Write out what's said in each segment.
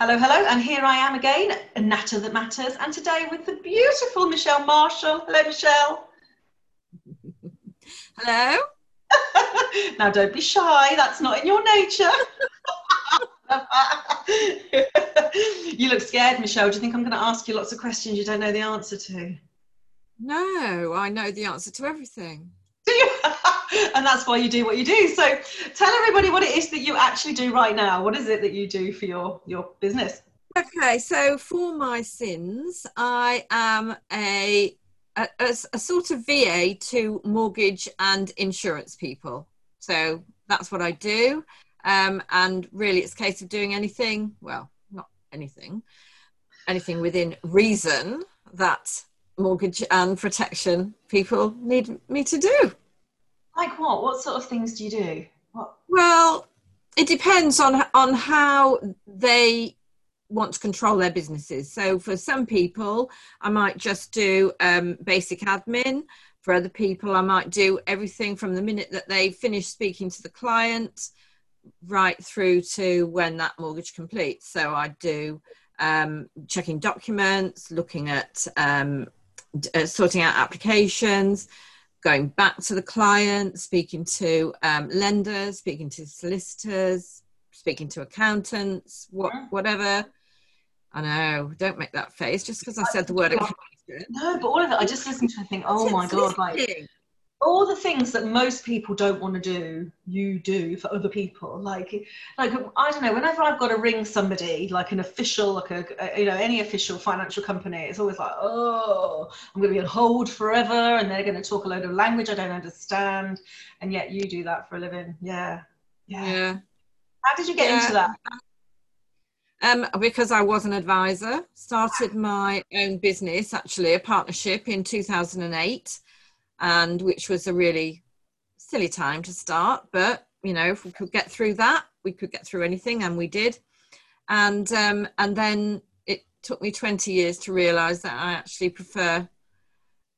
Hello, hello, and here I am again, a natter that matters, and today with the beautiful Michele Marshall. Hello, Michele. Hello. now, don't be shy. That's not in your nature. you look scared, Michele. Do you think I'm going to ask you lots of questions you don't know the answer to? No, I know the answer to everything. And that's why you do what you do. So tell everybody what it is that you actually do right now. What is it that you do for your, your business? Okay, so for my sins, I am a, a, a, a sort of VA to mortgage and insurance people. So that's what I do. Um, and really, it's a case of doing anything, well, not anything, anything within reason that mortgage and protection people need me to do. Like what? What sort of things do you do? What? Well, it depends on on how they want to control their businesses. So for some people, I might just do um, basic admin. For other people, I might do everything from the minute that they finish speaking to the client right through to when that mortgage completes. So I do um, checking documents, looking at um, uh, sorting out applications, going back to the client, speaking to um, lenders, speaking to solicitors, speaking to accountants, what, whatever. I know, don't make that face just because I said the word. No, but all of it, I just listen to it and think, oh my God, like all the things that most people don't want to do you do for other people. Like like i don't know whenever i've got to ring somebody like an official like a, a, you know any official financial company it's always like oh i'm going to be on hold forever and they're going to talk a load of language i don't understand and yet you do that for a living. Yeah yeah, yeah. how did you get yeah. into that? Um, because I was an advisor, started my own business, actually a partnership in 2008 and which was a really silly time to start. But you know, if we could get through that, we could get through anything, and we did. And um, and then it took me 20 years to realise that I actually prefer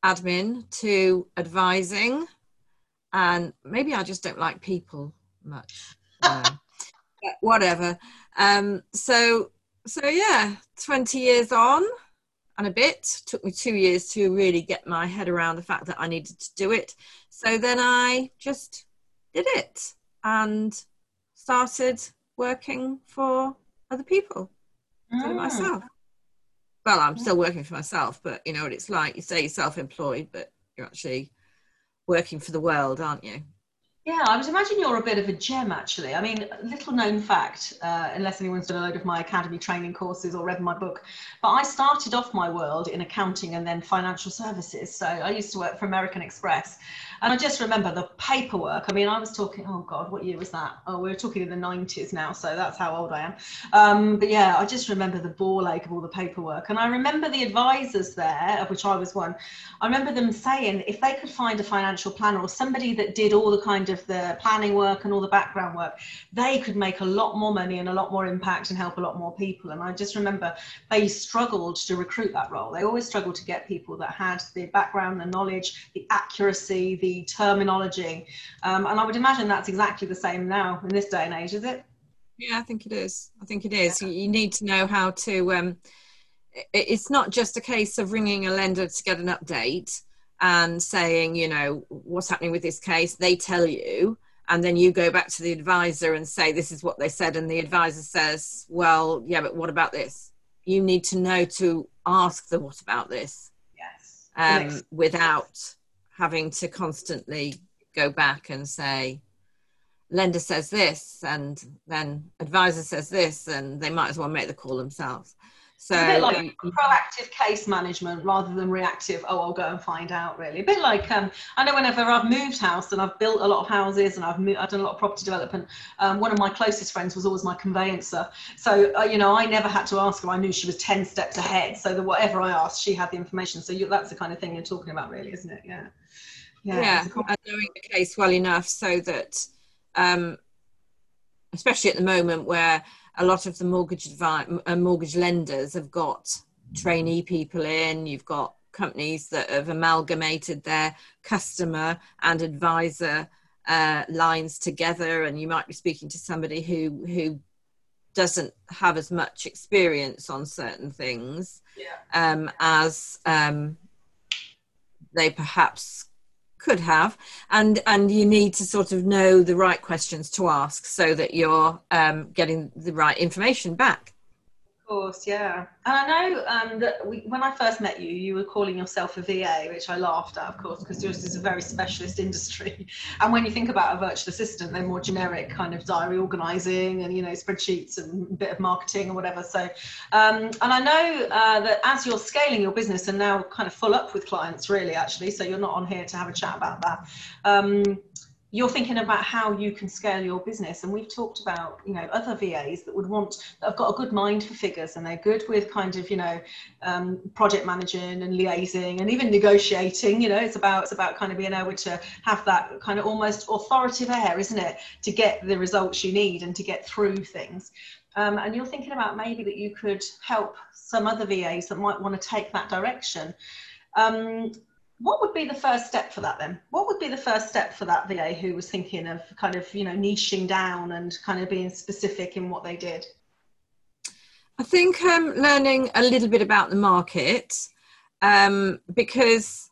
admin to advising, and maybe I just don't like people much. Whatever. Um, so so yeah, 20 years on and a bit. Took me two years to really get my head around the fact that I needed to do it. So then I just did it and started working for other people, mm. myself. Well, I'm still working for myself, but you know what it's like. You say you're self-employed, but you're actually working for the world, aren't you? Yeah, I would imagine you're a bit of a gem, actually. I mean, little known fact, uh, unless anyone's done a load of my academy training courses or read my book, but I started off my world in accounting and then financial services. So I used to work for American Express. And I just remember the paperwork. I mean, I was talking, oh God, what year was that? Oh, we are talking in the 90s now, so that's how old I am. Um, but yeah, I just remember the ball ache of all the paperwork. And I remember the advisors there, of which I was one, I remember them saying if they could find a financial planner or somebody that did all the kind of the planning work and all the background work, they could make a lot more money and a lot more impact and help a lot more people. And I just remember they struggled to recruit that role. They always struggled to get people that had the background, the knowledge, the accuracy, the terminology. Um, and I would imagine that's exactly the same now in this day and age, is it? Yeah, I think it is. I think it is. Yeah. You, need to know how to. Um, it's not just a case of ringing a lender to get an update and saying, you know, what's happening with this case. They tell you, and then you go back to the advisor and say, this is what they said, and the advisor says, well, yeah, but what about this? You need to know to ask them, what about this? Yes. Um, yes. Without having to constantly go back and say lender says this and then advisor says this and they might as well make the call themselves so like um, proactive case management rather than reactive. Oh, I'll go and find out. Really, a bit like um, I know whenever I've moved house and I've built a lot of houses and I've moved, I've done a lot of property development. Um, one of my closest friends was always my conveyancer. So uh, you know, I never had to ask her. I knew she was ten steps ahead. So that whatever I asked, she had the information. So you, that's the kind of thing you're talking about, really, isn't it? Yeah. Yeah, yeah and knowing the case well enough so that, um, especially at the moment where a lot of the mortgage advi- uh, mortgage lenders have got trainee people in. You've got companies that have amalgamated their customer and advisor uh, lines together, and you might be speaking to somebody who who doesn't have as much experience on certain things Yeah. um, as um, they perhaps could have. And and you need to sort of know the right questions to ask so that you're um, getting the right information back course, yeah. And I know um, that we, when I first met you, you were calling yourself a VA, which I laughed at, of course, because yours is a very specialist industry. And when you think about a virtual assistant, they're more generic kind of diary organizing and, you know, spreadsheets and a bit of marketing or whatever. So, um, and I know uh, that as you're scaling your business and now kind of full up with clients, really, actually, so you're not on here to have a chat about that. Um, you're thinking about how you can scale your business. And we've talked about you know other vas that would want that have got a good mind for figures and they're good with kind of you know um, project managing and liaising and even negotiating you know it's about it's about kind of being able to have that kind of almost authoritative air isn't it to get the results you need and to get through things. Um, and you're thinking about maybe that you could help some other vas that might want to take that direction. Um, what would be the first step for that then? What would be the first step for that VA who was thinking of kind of, you know, niching down and kind of being specific in what they did? I think um, learning a little bit about the market um, because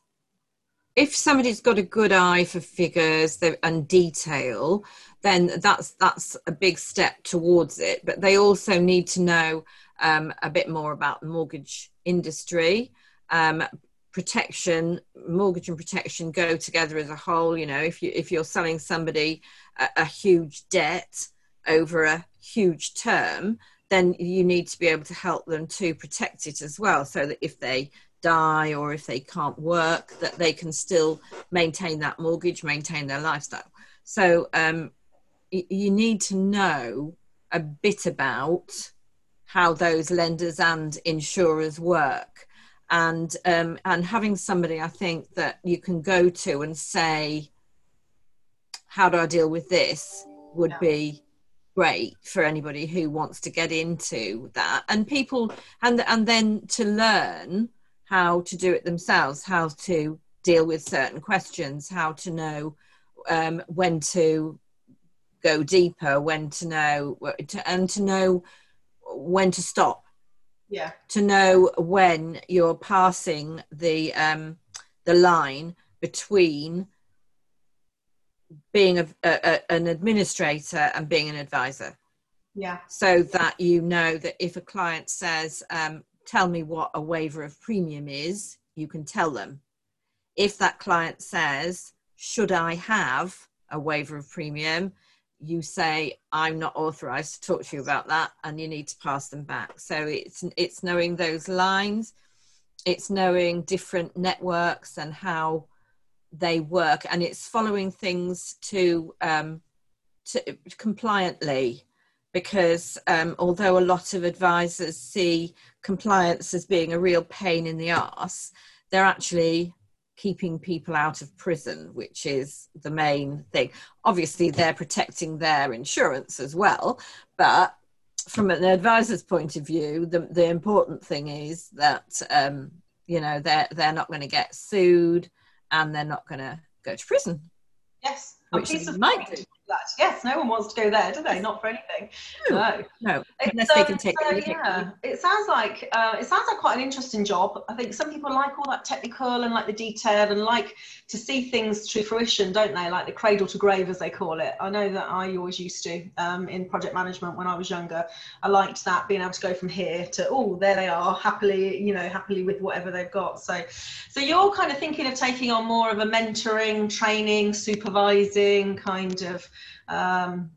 if somebody's got a good eye for figures and detail, then that's that's a big step towards it. But they also need to know um, a bit more about the mortgage industry, um, protection mortgage and protection go together as a whole you know if you if you're selling somebody a, a, huge debt over a huge term then you need to be able to help them to protect it as well so that if they die or if they can't work that they can still maintain that mortgage maintain their lifestyle. So um, you need to know a bit about how those lenders and insurers work and um, and having somebody I think that you can go to and say, how do I deal with this? would Yeah. be great for anybody who wants to get into that. And people and and then to learn how to do it themselves how to deal with certain questions how to know um, when to go deeper when to know to, and to know when to stop Yeah. to know when you're passing the um, the line between being a, a, a- an administrator and being an advisor, Yeah. so that you know that if a client says, um, "Tell me what a waiver of premium is," you can tell them. If that client says, "Should I have a waiver of premium?" You say i'm not authorized to talk to you about that and you need to pass them back. So it's it's knowing those lines. It's knowing different networks and how they work. And it's following things to um to compliantly. Because um, although a lot of advisors see compliance as being a real pain in the ass, they're actually keeping people out of prison, which is the main thing. Obviously, they're protecting their insurance as well, but from an advisor's point of view, the, the important thing is that um, you know they're they're not going to get sued and they're not going to go to prison. Yes. A Which piece they of might do. That. Yes. No one wants to go there, do they? Not for anything. No. No. Unless they um, can take so, anything. yeah, it sounds like uh, it sounds like quite an interesting job. I think some people like all that technical and like the detail and like to see things to fruition, don't they? Like the cradle to grave, as they call it. I know that I always used to um, in project management when I was younger. I liked that being able to go from here to oh, there they are, happily, you know, happily with whatever they've got. So, so you're kind of thinking of taking on more of a mentoring, training, supervising kind of. Um,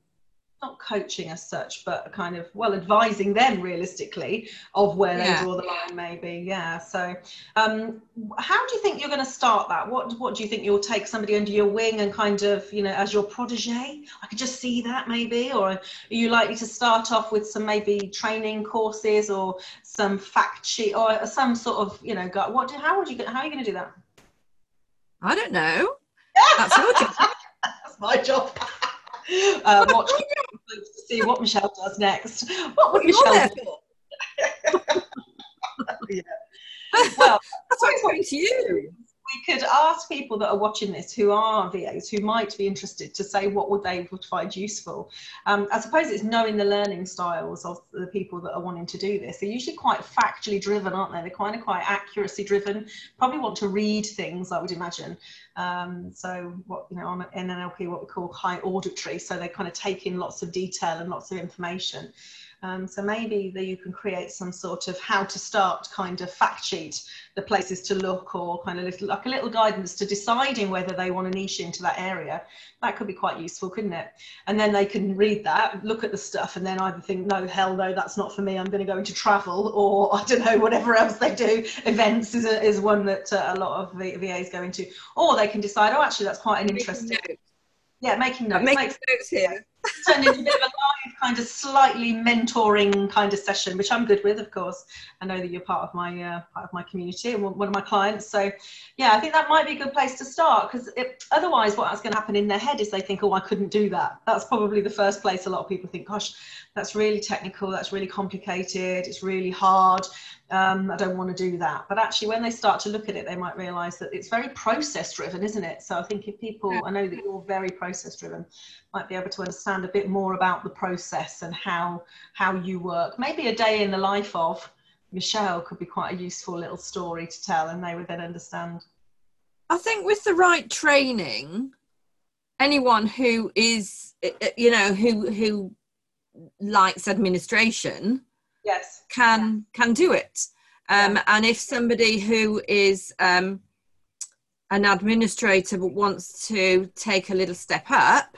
not coaching as such, but kind of well advising them realistically of where Yeah. they draw the line, maybe. Yeah. So, um, how do you think you're going to start that? What What do you think you'll take somebody under your wing and kind of you know as your protege? I could just see that maybe, or are you likely to start off with some maybe training courses or some fact sheet or some sort of you know go- what? Do, how would you how are you going to do that? I don't know. That's your job. That's my job. uh, watch to see what Michele does next. What would Michele do? yeah. Well, That's talking to you. We could ask people that are watching this who are VAs who might be interested to say what would they would find useful. Um, I suppose it's knowing the learning styles of the people that are wanting to do this. They're usually quite factually driven, aren't they? They're kind of quite accuracy driven. Probably want to read things, I would imagine. Um, so what you know on NLP, what we call high auditory. So they kind of take in lots of detail and lots of information. Um, so maybe that you can create some sort of how to start kind of fact sheet, the places to look or kind of little, like a little guidance to deciding whether they want to niche into that area. That could be quite useful, couldn't it? And then they can read that, look at the stuff and then either think, no, hell no, that's not for me. I'm going to go into travel or I don't know, whatever else they do. Events is, a, is one that uh, a lot of the VAs go into. Or they can decide, oh, actually, that's quite an interesting. Yeah, making notes. Making notes here. Turned into a bit of a live kind of slightly mentoring kind of session, which I'm good with, of course. I know that you're part of my uh, part of my community and one of my clients. So, yeah, I think that might be a good place to start because otherwise, what's going to happen in their head is they think, "Oh, I couldn't do that." That's probably the first place a lot of people think, "Gosh, that's really technical. That's really complicated. It's really hard." Um, I don't want to do that. But actually, when they start to look at it, they might realize that it's very process driven, isn't it? So I think if people, I know that you're very process driven, might be able to understand a bit more about the process and how how you work. Maybe a day in the life of Michele could be quite a useful little story to tell, and they would then understand. I think with the right training, anyone who is, you know, who who likes administration yes. can can do it. Um, yeah. and if somebody who is um, an administrator but wants to take a little step up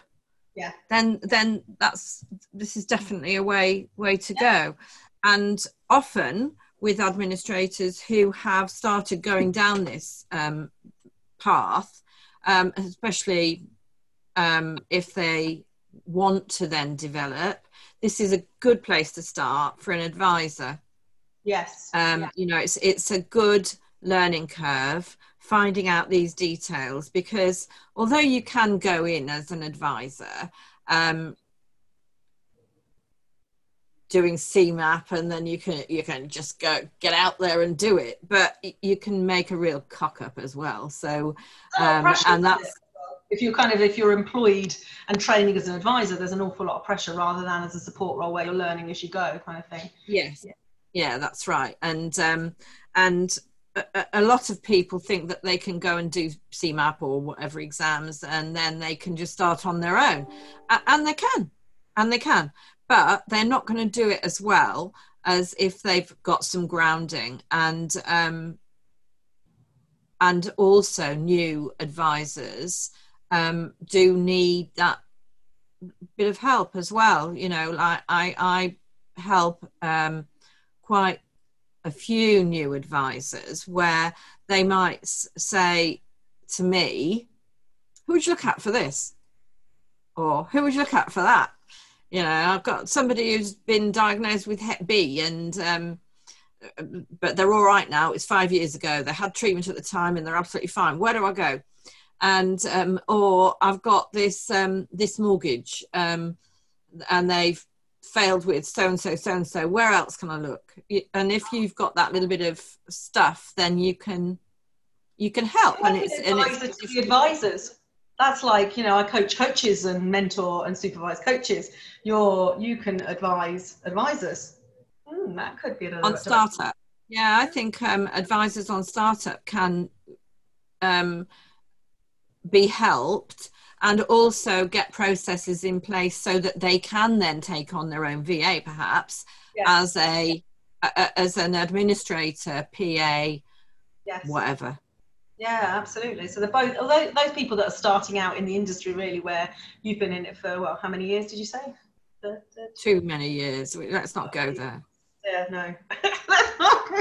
yeah. then then that's this is definitely a way way to yeah. go. And often with administrators who have started going down this um, path um, especially um, if they want to then develop this is a good place to start for an advisor. Yes. Um, yeah. You know, it's it's a good learning curve finding out these details because although you can go in as an advisor, um, doing CeMAP and then you can you can just go get out there and do it, but you can make a real cock up as well. So, oh, um, and that's if you're kind of if you're employed and training as an advisor there's an awful lot of pressure rather than as a support role where you're learning as you go kind of thing. Yes. Yeah, yeah that's right. And um and a, a, lot of people think that they can go and do CeMAP or whatever exams and then they can just start on their own. And they can and they can but they're not going to do it as well as if they've got some grounding and um and also new advisors um, do need that bit of help as well. You know, like I, I help um, quite a few new advisors where they might say to me, "Who would you look at for this?" or "Who would you look at for that?" You know, I've got somebody who's been diagnosed with Hep B and. Um, but they're all right now. It's five years ago. They had treatment at the time and they're absolutely fine. Where do I go? And um, or I've got this um, this mortgage um, and they've failed with so and so so and so. Where else can I look? And if you've got that little bit of stuff then you can you can help. And it's, and it's to the advisors. That's like you know I coach coaches and mentor and supervise coaches. You're you can advise advisors. Mm, that could be on startup. Yeah I think um, advisors on startup can um, be helped and also get processes in place so that they can then take on their own VA perhaps yes. as a, a, as an administrator, PA, yes. whatever. Yeah, absolutely. So they're both although those people that are starting out in the industry really where you've been in it for well, how many years did you say? Too many years. Let's not go there. Yeah, no.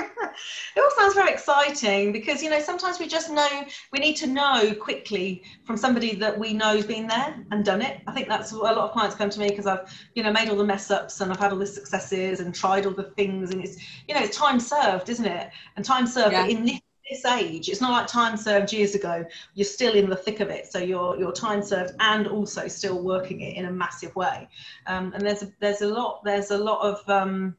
it all sounds very exciting because you know sometimes we just know we need to know quickly from somebody that we know has been there and done it. I think that's a lot of clients come to me because I've you know made all the mess ups and I've had all the successes and tried all the things and it's you know it's time served, isn't it? And time served yeah. in this this age it's not like time served years ago you're still in the thick of it so you're you're time served and also still working it in a massive way um, and there's a, there's a lot there's a lot of um,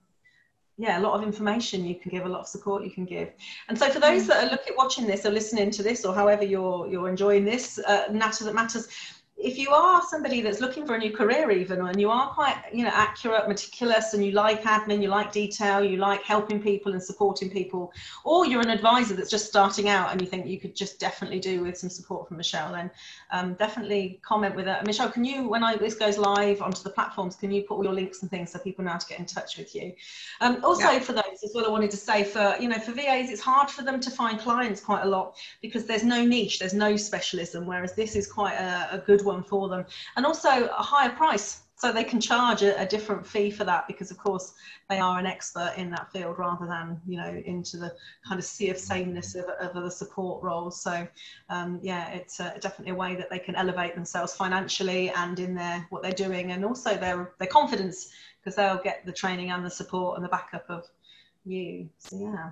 yeah, a lot of information you can give, a lot of support you can give. And so for those mm. that are looking, watching this or listening to this or however you're, you're enjoying this, uh, Natter That Matters, if you are somebody that's looking for a new career even and you are quite you know accurate meticulous and you like admin you like detail you like helping people and supporting people or you're an advisor that's just starting out and you think you could just definitely do with some support from michele then um, definitely comment with her michele can you when I, this goes live onto the platforms can you put all your links and things so people know how to get in touch with you um, also yeah. for those as well i wanted to say for you know for vas it's hard for them to find clients quite a lot because there's no niche there's no specialism whereas this is quite a, a good one for them. And also a higher price so they can charge a, a, different fee for that because of course they are an expert in that field rather than you know into the kind of sea of sameness of, of other support roles. So um, yeah it's uh, definitely a way that they can elevate themselves financially and in their what they're doing and also their their confidence because they'll get the training and the support and the backup of you. So yeah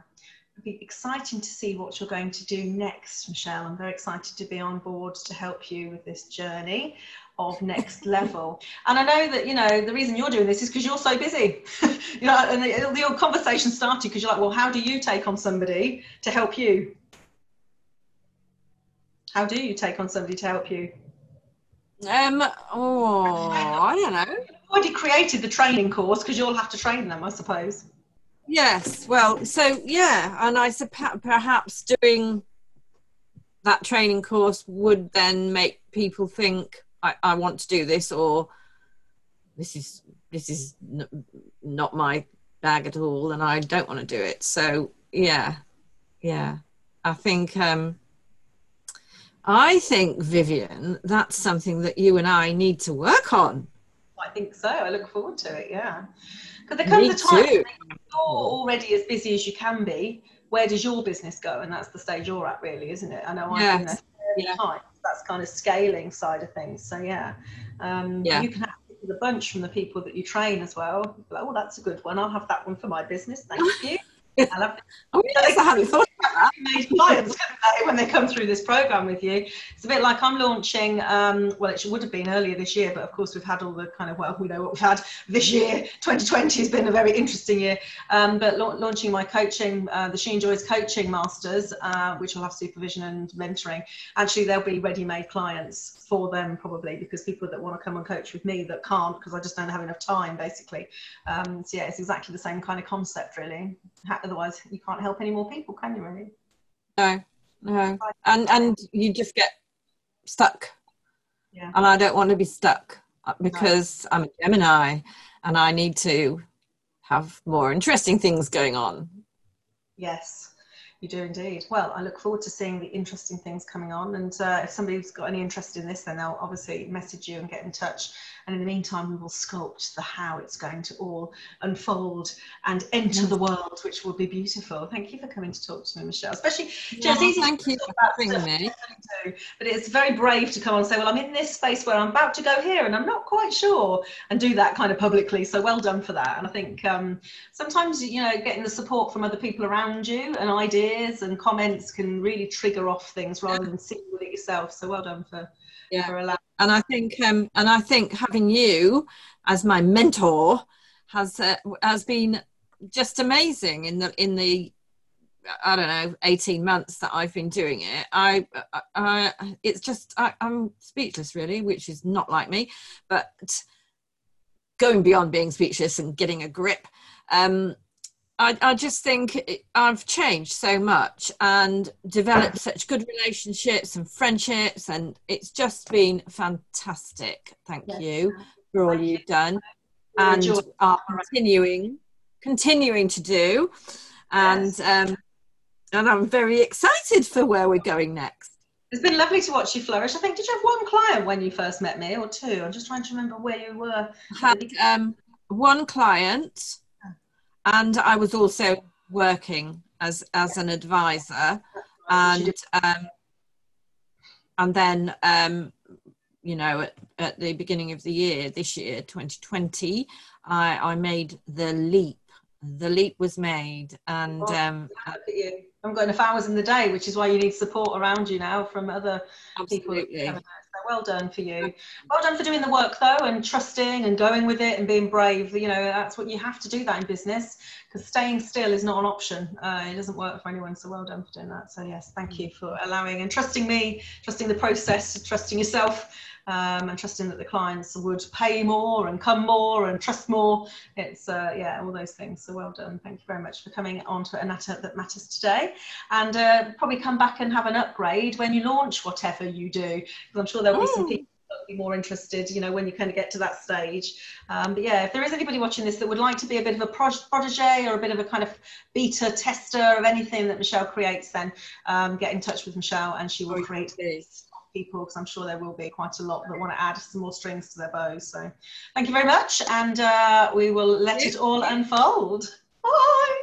It'll be exciting to see what you're going to do next, Michele. I'm very excited to be on board to help you with this journey of next level. And I know that, you know, the reason you're doing this is because you're so busy. you know, and the, the conversation started because you're like, well, how do you take on somebody to help you? How do you take on somebody to help you? Um, oh, I don't know. You've already created the training course because you'll have to train them, I suppose. Yes, well, so yeah, and I suppose perhaps doing that training course would then make people think I, I want to do this or this is this is n- not my bag at all and I don't want to do it. So yeah, yeah, I think um, I think Vivian, that's something that you and I need to work on. I think so. I look forward to it. Yeah. Because there comes Me a time too. you're already as busy as you can be. Where does your business go? And that's the stage you're at, really, isn't it? I know I've yes. been there yeah. That's kind of scaling side of things. So yeah, um, yeah. you can have the bunch from the people that you train as well. Like, oh, that's a good one. I'll have that one for my business. Thank you. I love it. Oh, I haven't thought about that. clients when they come through this program with you. It's a bit like I'm launching. Um, well, it would have been earlier this year, but of course we've had all the kind of well, we know what we've had this year. 2020 has been a very interesting year. Um, but la- launching my coaching, uh, the She Enjoys Coaching Masters, uh, which will have supervision and mentoring. Actually, they'll be ready-made clients for them probably because people that want to come and coach with me that can't because I just don't have enough time, basically. Um, so yeah, it's exactly the same kind of concept, really otherwise you can't help any more people can you really no no. And and you just get stuck. Yeah. And i don't want to be stuck uh, because no. i'm a gemini and i need to have more interesting things going on. Yes you do indeed. Well, I look forward to seeing the interesting things coming on. And uh, if somebody's got any interest in this, then they'll obviously message you and get in touch. And in the meantime, we will sculpt the how it's going to all unfold and enter the world, which will be beautiful. Thank you for coming to talk to me, Michele. Especially, yeah, thank you for having me. But it's very brave to come on and say, well, I'm in this space where I'm about to go here and I'm not quite sure, and do that kind of publicly. So well done for that. And I think um, sometimes, you know, getting the support from other people around you and ideas and comments can really trigger off things rather than seeing it yourself. So well done for, yeah. for allowing and I think um, and I think having you as my mentor has uh, has been just amazing in the in the I don't know 18 months that I've been doing it I, I, I it's just I, I'm speechless really which is not like me but going beyond being speechless and getting a grip um, I, I just think I've changed so much and developed such good relationships and friendships, and it's just been fantastic. Thank yes. you for all you've done and are continuing continuing to do. And yes. um, and I'm very excited for where we're going next. It's been lovely to watch you flourish. I think did you have one client when you first met me, or two? I'm just trying to remember where you were. I had um, one client and I was also working as as an advisor, and um, and then um, you know at, at, the beginning of the year this year 2020 I, I made the leap. The leap was made and oh, um, I'm going to hours in the day which is why you need support around you now from other absolutely. people well done for you. Well done for doing the work though, and trusting and going with it and being brave. You know, that's what you have to do that in business because staying still is not an option. Uh, it doesn't work for anyone. So well done for doing that. So yes, thank you for allowing and trusting me, trusting the process, trusting yourself um, and trusting that the clients would pay more and come more and trust more. It's, uh, yeah, all those things. So well done. Thank you very much for coming on to A Natter That Matters today. And uh, probably come back and have an upgrade when you launch whatever you do. Because I'm sure there'll be some people be more interested, you know, when you kind of get to that stage. Um, but yeah, if there is anybody watching this that would like to be a bit of a protege or a bit of a kind of beta tester of anything that Michele creates, then um, get in touch with Michele and she will oh, create this people because I'm sure there will be quite a lot that want to add some more strings to their bows. So thank you very much and uh, we will let it all unfold. Bye.